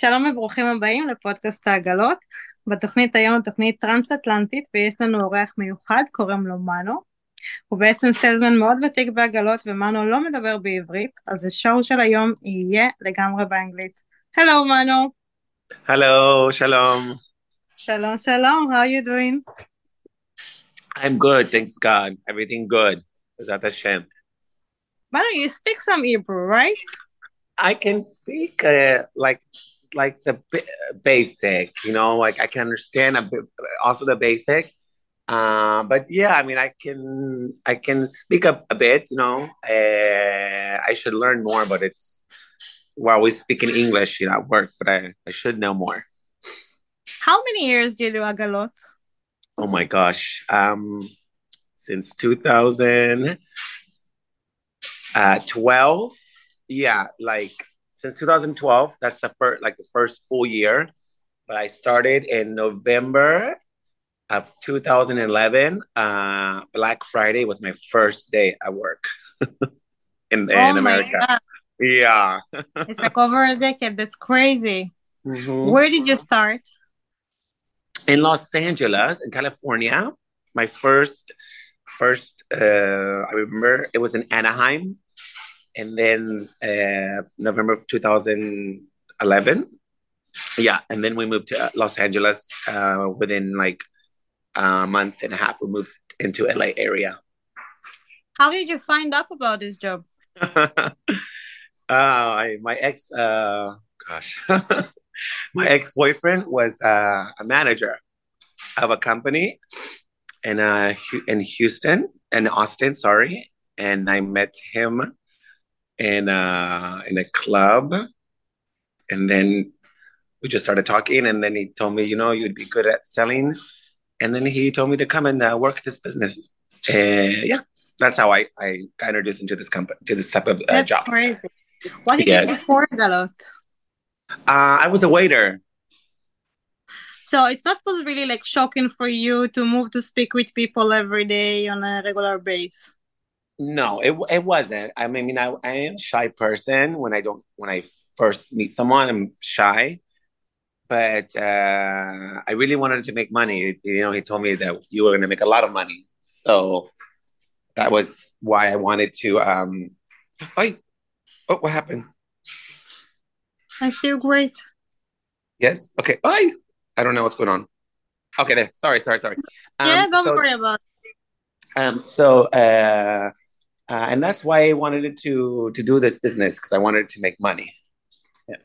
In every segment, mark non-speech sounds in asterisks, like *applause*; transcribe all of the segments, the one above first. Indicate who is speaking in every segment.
Speaker 1: שלום וברוכים הבאים לפודקאסט העגלות. בתוכנית היום התוכנית טרנס-אטלנטית ויש לנו אורח מיוחד, קוראים לו מנו. הוא בעצם סלזמן מאוד ותיק בעגלות ומנו לא מדבר בעברית, אז השואו של היום יהיה לגמרי באנגלית. הלו מנו.
Speaker 2: הלו, שלום.
Speaker 1: שלום שלום, how are you doing?
Speaker 2: I'm good, thanks God. Everything good. Bezat Hashem.
Speaker 1: Manu, you speak some Hebrew, right?
Speaker 2: I can speak uh, like like the basic, you know, like I can understand a bit, also the basic. Uh, but yeah, I mean, I can I can speak a, a bit, you know. Uh, I should learn more, but it's while we speak in English, you know, at work. But I I should know more.
Speaker 1: How many years do you do agalot?
Speaker 2: Oh my gosh, um, since 2012. Uh, yeah, like since 2012. That's the first, like the first full year. But I started in November of 2011. Uh, Black Friday was my first day at work *laughs* in,
Speaker 1: oh
Speaker 2: in America. Yeah. *laughs*
Speaker 1: it's like over a decade. That's crazy. Mm-hmm. Where did you start?
Speaker 2: In Los Angeles, in California. My first, first, uh, I remember it was in Anaheim and then uh, November of 2011. Yeah, and then we moved to uh, Los Angeles uh, within like a month and a half. We moved into LA area.
Speaker 1: How did you find out about this job? *laughs*
Speaker 2: uh, I, my ex, uh, gosh, *laughs* my ex boyfriend was uh, a manager of a company in uh, in Houston and Austin, sorry, and I met him in uh, in a club, and then we just started talking. And then he told me, you know, you'd be good at selling. And then he told me to come and uh, work this business. And yeah, that's how I, I got introduced into this company to this type of uh,
Speaker 1: that's
Speaker 2: job.
Speaker 1: Crazy. What did yes. you do before Galot?
Speaker 2: Uh, I was a waiter.
Speaker 1: So it's not was really like shocking for you to move to speak with people every day on a regular basis.
Speaker 2: No, it it wasn't. I mean, I, I am a shy person when I don't when I first meet someone. I'm shy, but uh, I really wanted to make money. You know, he told me that you were going to make a lot of money, so that was why I wanted to. Um, I, oh, what happened?
Speaker 1: I feel great.
Speaker 2: Yes. Okay. Bye. I don't know what's going on. Okay, there. Sorry, sorry, sorry.
Speaker 1: Um, yeah, don't so, worry about.
Speaker 2: It. Um. So. Uh uh, and that's why I wanted to to do this business because I wanted to make money. Yeah.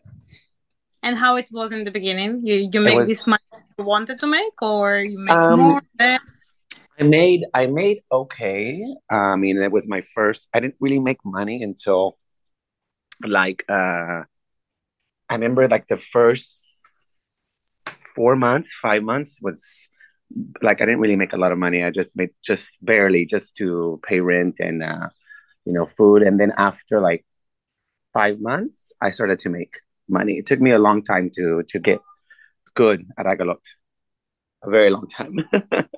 Speaker 1: And how it was in the beginning? You you make was, this money you wanted to make, or you make um, more less?
Speaker 2: I made I made okay. Uh, I mean, it was my first. I didn't really make money until like uh, I remember like the first four months, five months was like I didn't really make a lot of money. I just made just barely just to pay rent and uh, you know food. And then after like five months, I started to make money. It took me a long time to to get good at Agalot. A very long time. *laughs*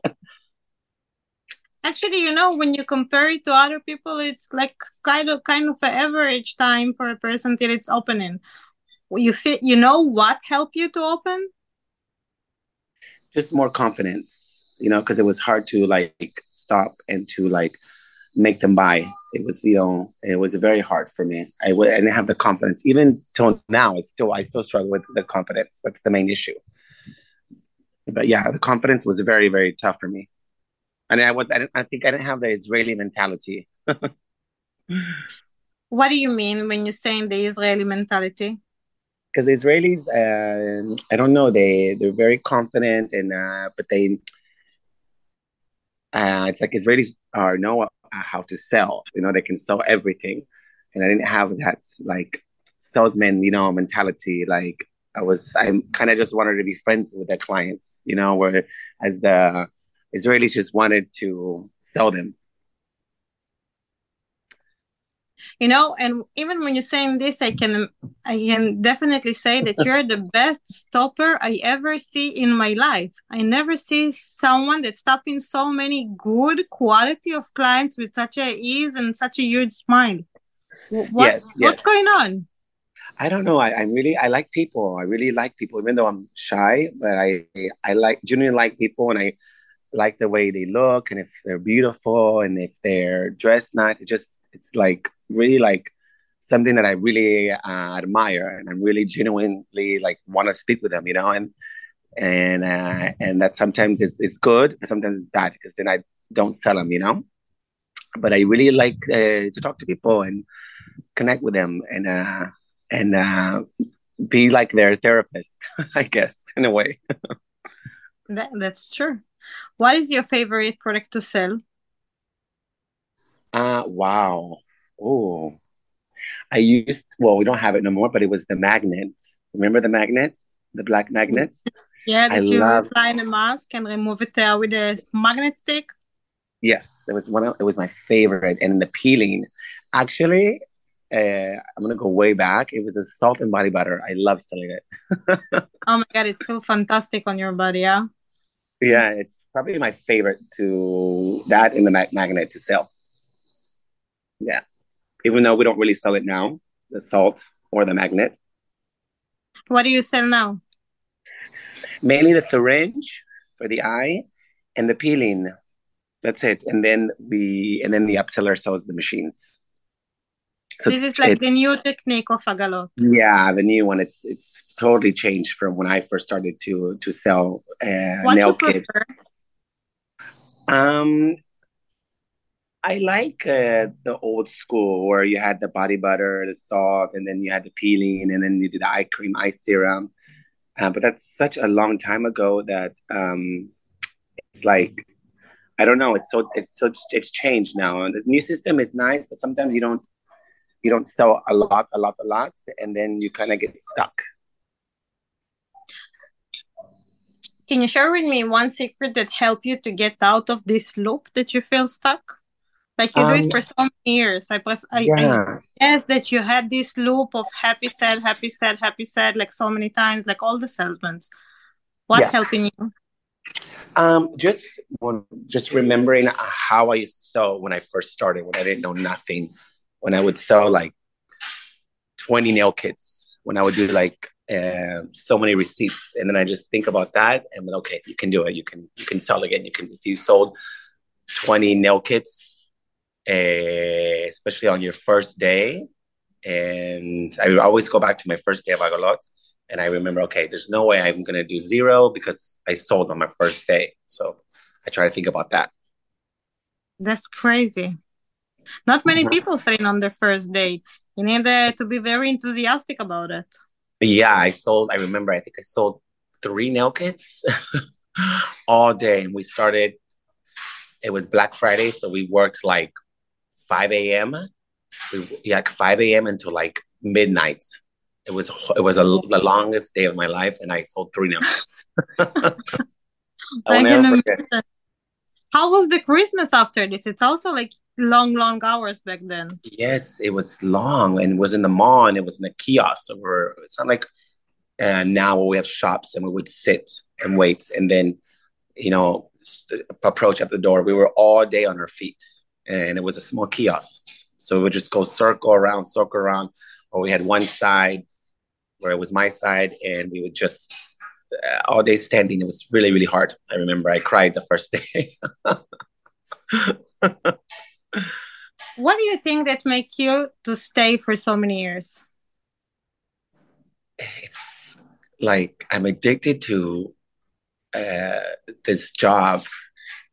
Speaker 1: Actually, you know, when you compare it to other people, it's like kind of kind of an average time for a person till it's opening. You fit, you know, what helped you to open?
Speaker 2: Just more confidence, you know, because it was hard to like stop and to like make them buy. It was, you know, it was very hard for me. I w- I didn't have the confidence. Even till now, it's still I still struggle with the confidence. That's the main issue. But yeah, the confidence was very very tough for me, and I was I, I think I didn't have the Israeli mentality. *laughs*
Speaker 1: what do you mean when you're saying the Israeli mentality?
Speaker 2: Because Israelis, uh, I don't know, they they're very confident and uh, but they, uh, it's like Israelis are know how to sell. You know, they can sell everything, and I didn't have that like salesman, you know, mentality. Like I was, I kind of just wanted to be friends with their clients, you know, where as the Israelis just wanted to sell them
Speaker 1: you know and even when you're saying this i can i can definitely say that you're the *laughs* best stopper i ever see in my life i never see someone that's stopping so many good quality of clients with such a ease and such a huge smile what's, yes, yes. what's going on
Speaker 2: I don't know. I, I'm really I like people. I really like people, even though I'm shy. But I I like genuinely like people, and I like the way they look, and if they're beautiful, and if they're dressed nice. It just it's like really like something that I really uh, admire, and I'm really genuinely like want to speak with them. You know, and and uh, and that sometimes it's it's good, sometimes it's bad because then I don't sell them. You know, but I really like uh, to talk to people and connect with them and uh, and uh, be like their therapist, *laughs* I guess, in a way.
Speaker 1: that, that's true. What is your favorite product to sell?
Speaker 2: Uh, wow. Oh, I used, well, we don't have it no more, but it was the magnets. Remember the magnets? The black magnets?
Speaker 1: Yeah, that I you love... apply in a mask and remove it uh, with a magnet stick?
Speaker 2: Yes, it was one of, it was my favorite. And the peeling, actually, uh, I'm gonna go way back. It was a salt and body butter. I love selling it. *laughs*
Speaker 1: oh my god, it feels fantastic on your body, yeah.
Speaker 2: Yeah, it's probably my favorite to that in the mag- magnet to sell. Yeah, even though we don't really sell it now, the salt or the magnet.
Speaker 1: What do you sell now?
Speaker 2: Mainly the syringe for the eye and the peeling. That's it. And then we and then the upseller sells the machines.
Speaker 1: So this is like the new technique of Agalot.
Speaker 2: Yeah, the new one. It's it's, it's totally changed from when I first started to to sell uh, what nail kit. Um, I like uh, the old school where you had the body butter, the salt, and then you had the peeling, and then you did the eye cream, eye serum. Uh, but that's such a long time ago that um, it's like I don't know. It's so it's so it's changed now. And the new system is nice, but sometimes you don't you don't sell a lot, a lot, a lot, and then you kind of get stuck.
Speaker 1: Can you share with me one secret that helped you to get out of this loop that you feel stuck? Like you um, do it um, for so many years. I, pref- I, yeah. I guess that you had this loop of happy, sad, happy, sad, happy, sad, like so many times, like all the salesmen. What yeah. helping you?
Speaker 2: Um, just one just remembering how I used to sell when I first started, when I didn't know nothing when I would sell like 20 nail kits, when I would do like uh, so many receipts, and then I just think about that and then okay, you can do it. You can you can sell again. You can if you sold 20 nail kits, uh, especially on your first day. And I always go back to my first day of Agalot, and I remember, okay, there's no way I'm gonna do zero because I sold on my first day. So I try to think about that.
Speaker 1: That's crazy. Not many mm-hmm. people sign on their first date. You need to be very enthusiastic about it.
Speaker 2: Yeah, I sold. I remember. I think I sold three nail kits *laughs* all day, and we started. It was Black Friday, so we worked like five a.m. We yeah, like five a.m. until like midnight. It was it was a, the longest day of my life, and I sold three nail kits. *laughs*
Speaker 1: I, I can imagine. How was the Christmas after this? It's also like long, long hours back then.
Speaker 2: Yes, it was long and it was in the mall and it was in a kiosk. We're, it's not like uh, now where we have shops and we would sit and wait and then, you know, approach at the door. We were all day on our feet and it was a small kiosk. So we would just go circle around, circle around, or we had one side where it was my side and we would just all day standing. It was really, really hard. I remember I cried the first day. *laughs*
Speaker 1: what do you think that make you to stay for so many years?
Speaker 2: It's like I'm addicted to uh, this job,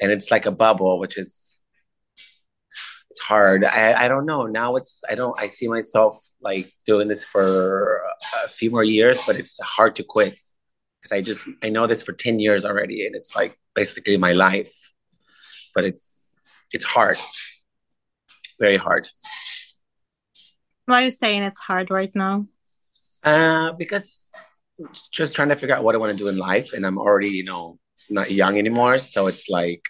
Speaker 2: and it's like a bubble, which is it's hard. I, I don't know. Now it's I don't I see myself like doing this for a few more years, but it's hard to quit because I just I know this for 10 years already and it's like basically my life. But it's it's hard very hard.
Speaker 1: Why are you saying it's hard right now?
Speaker 2: Uh, because just trying to figure out what I want to do in life, and I'm already, you know, not young anymore. So it's like,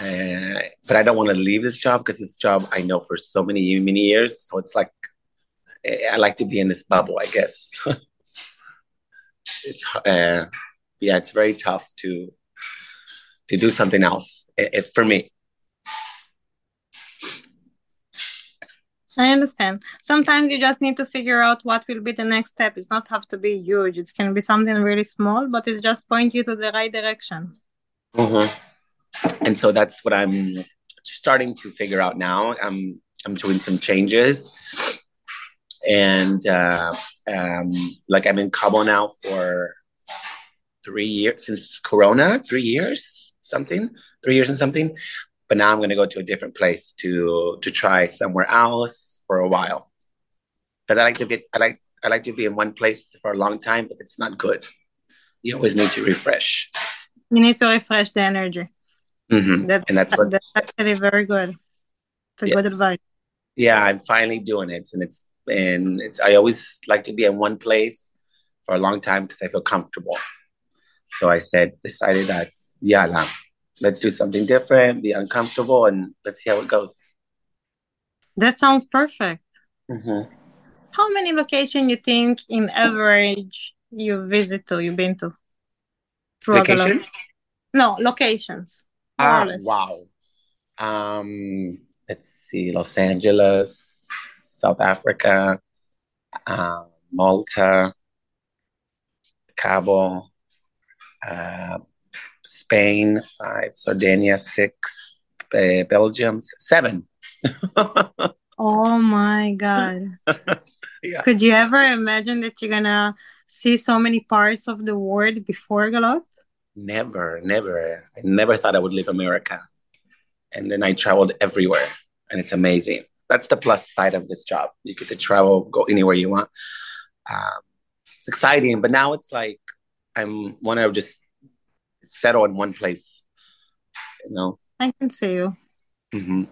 Speaker 2: uh, but I don't want to leave this job because this job I know for so many many years. So it's like I like to be in this bubble, I guess. *laughs* it's uh, yeah, it's very tough to to do something else if, for me.
Speaker 1: I understand. Sometimes you just need to figure out what will be the next step. It's not have to be huge. It can be something really small, but it just point you to the right direction.
Speaker 2: Mm-hmm. And so that's what I'm starting to figure out now. I'm I'm doing some changes, and uh, um, like I'm in Cabo now for three years since Corona, three years something, three years and something but now I'm going to go to a different place to to try somewhere else for a while. Because I like to get I like I like to be in one place for a long time, but it's not good. You always need to refresh.
Speaker 1: You need to refresh the energy.
Speaker 2: Mm-hmm.
Speaker 1: That,
Speaker 2: and that's what
Speaker 1: that's actually very good. It's a yes. good advice.
Speaker 2: Yeah, I'm finally doing it, and it's and it's. I always like to be in one place for a long time because I feel comfortable. So I said, decided that yeah, let's do something different, be uncomfortable, and let's see how it goes.
Speaker 1: That sounds perfect.
Speaker 2: Mm-hmm.
Speaker 1: How many locations you think, in average, you visit to? You've been to?
Speaker 2: Vacations?
Speaker 1: No, locations.
Speaker 2: Ah, wow. Um, let's see, Los Angeles, South Africa, uh, Malta, Cabo, uh, Spain, five, Sardinia, six, uh, Belgium, seven. *laughs*
Speaker 1: oh my God. *laughs*
Speaker 2: yeah.
Speaker 1: Could you ever imagine that you're gonna see so many parts of the world before Galot?
Speaker 2: Never, never. I never thought I would leave America. And then I traveled everywhere, and it's amazing. That's the plus side of this job. You get to travel, go anywhere you want. Um, it's exciting, but now it's like I'm want to just settle in one place. You know.
Speaker 1: I can see you.
Speaker 2: Mm-hmm.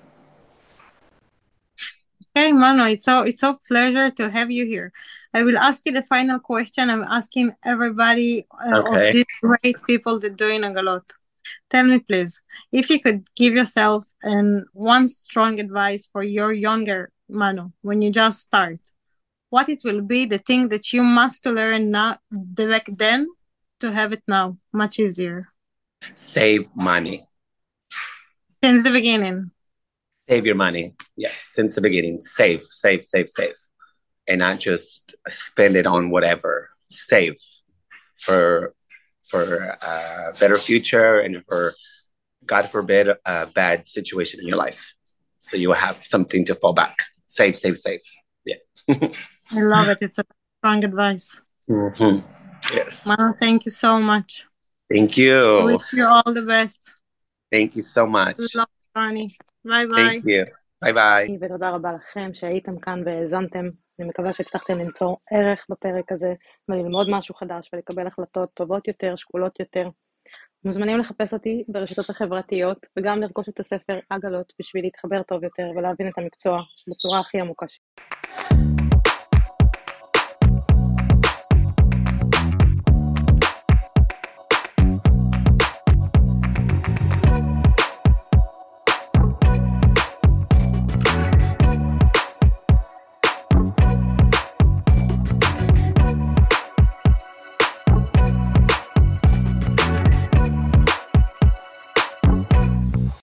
Speaker 1: Okay, Manu, it's so it's so pleasure to have you here. I will ask you the final question. I'm asking everybody uh, okay. of these great people that doing a lot. Tell me, please, if you could give yourself and one strong advice for your younger Manu when you just start, what it will be the thing that you must learn now direct then to have it now much easier?
Speaker 2: Save money.
Speaker 1: Since the beginning.
Speaker 2: Save your money. Yes, since the beginning. Save, save, save, save. And not just spend it on whatever. Save for for a better future and for God forbid a bad situation in your life. So you will have something to fall back. Save, save, save. Yeah.
Speaker 1: I love it. It's a strong advice.
Speaker 2: Mm-hmm. Yes.
Speaker 1: Well, thank you so much.
Speaker 2: Thank you.
Speaker 1: I wish you all the best.
Speaker 2: Thank you so much.
Speaker 1: Love, Ronnie. ביי ביי.
Speaker 2: Thank you. ביי ביי.
Speaker 1: ותודה רבה לכם שהייתם כאן והאזנתם. אני מקווה שהצלחתם למצוא ערך בפרק הזה וללמוד משהו חדש ולקבל החלטות טובות יותר, שקולות יותר. מוזמנים לחפש אותי ברשתות החברתיות וגם לרכוש את הספר עגלות בשביל להתחבר טוב יותר ולהבין את המקצוע בצורה הכי עמוקה שלי.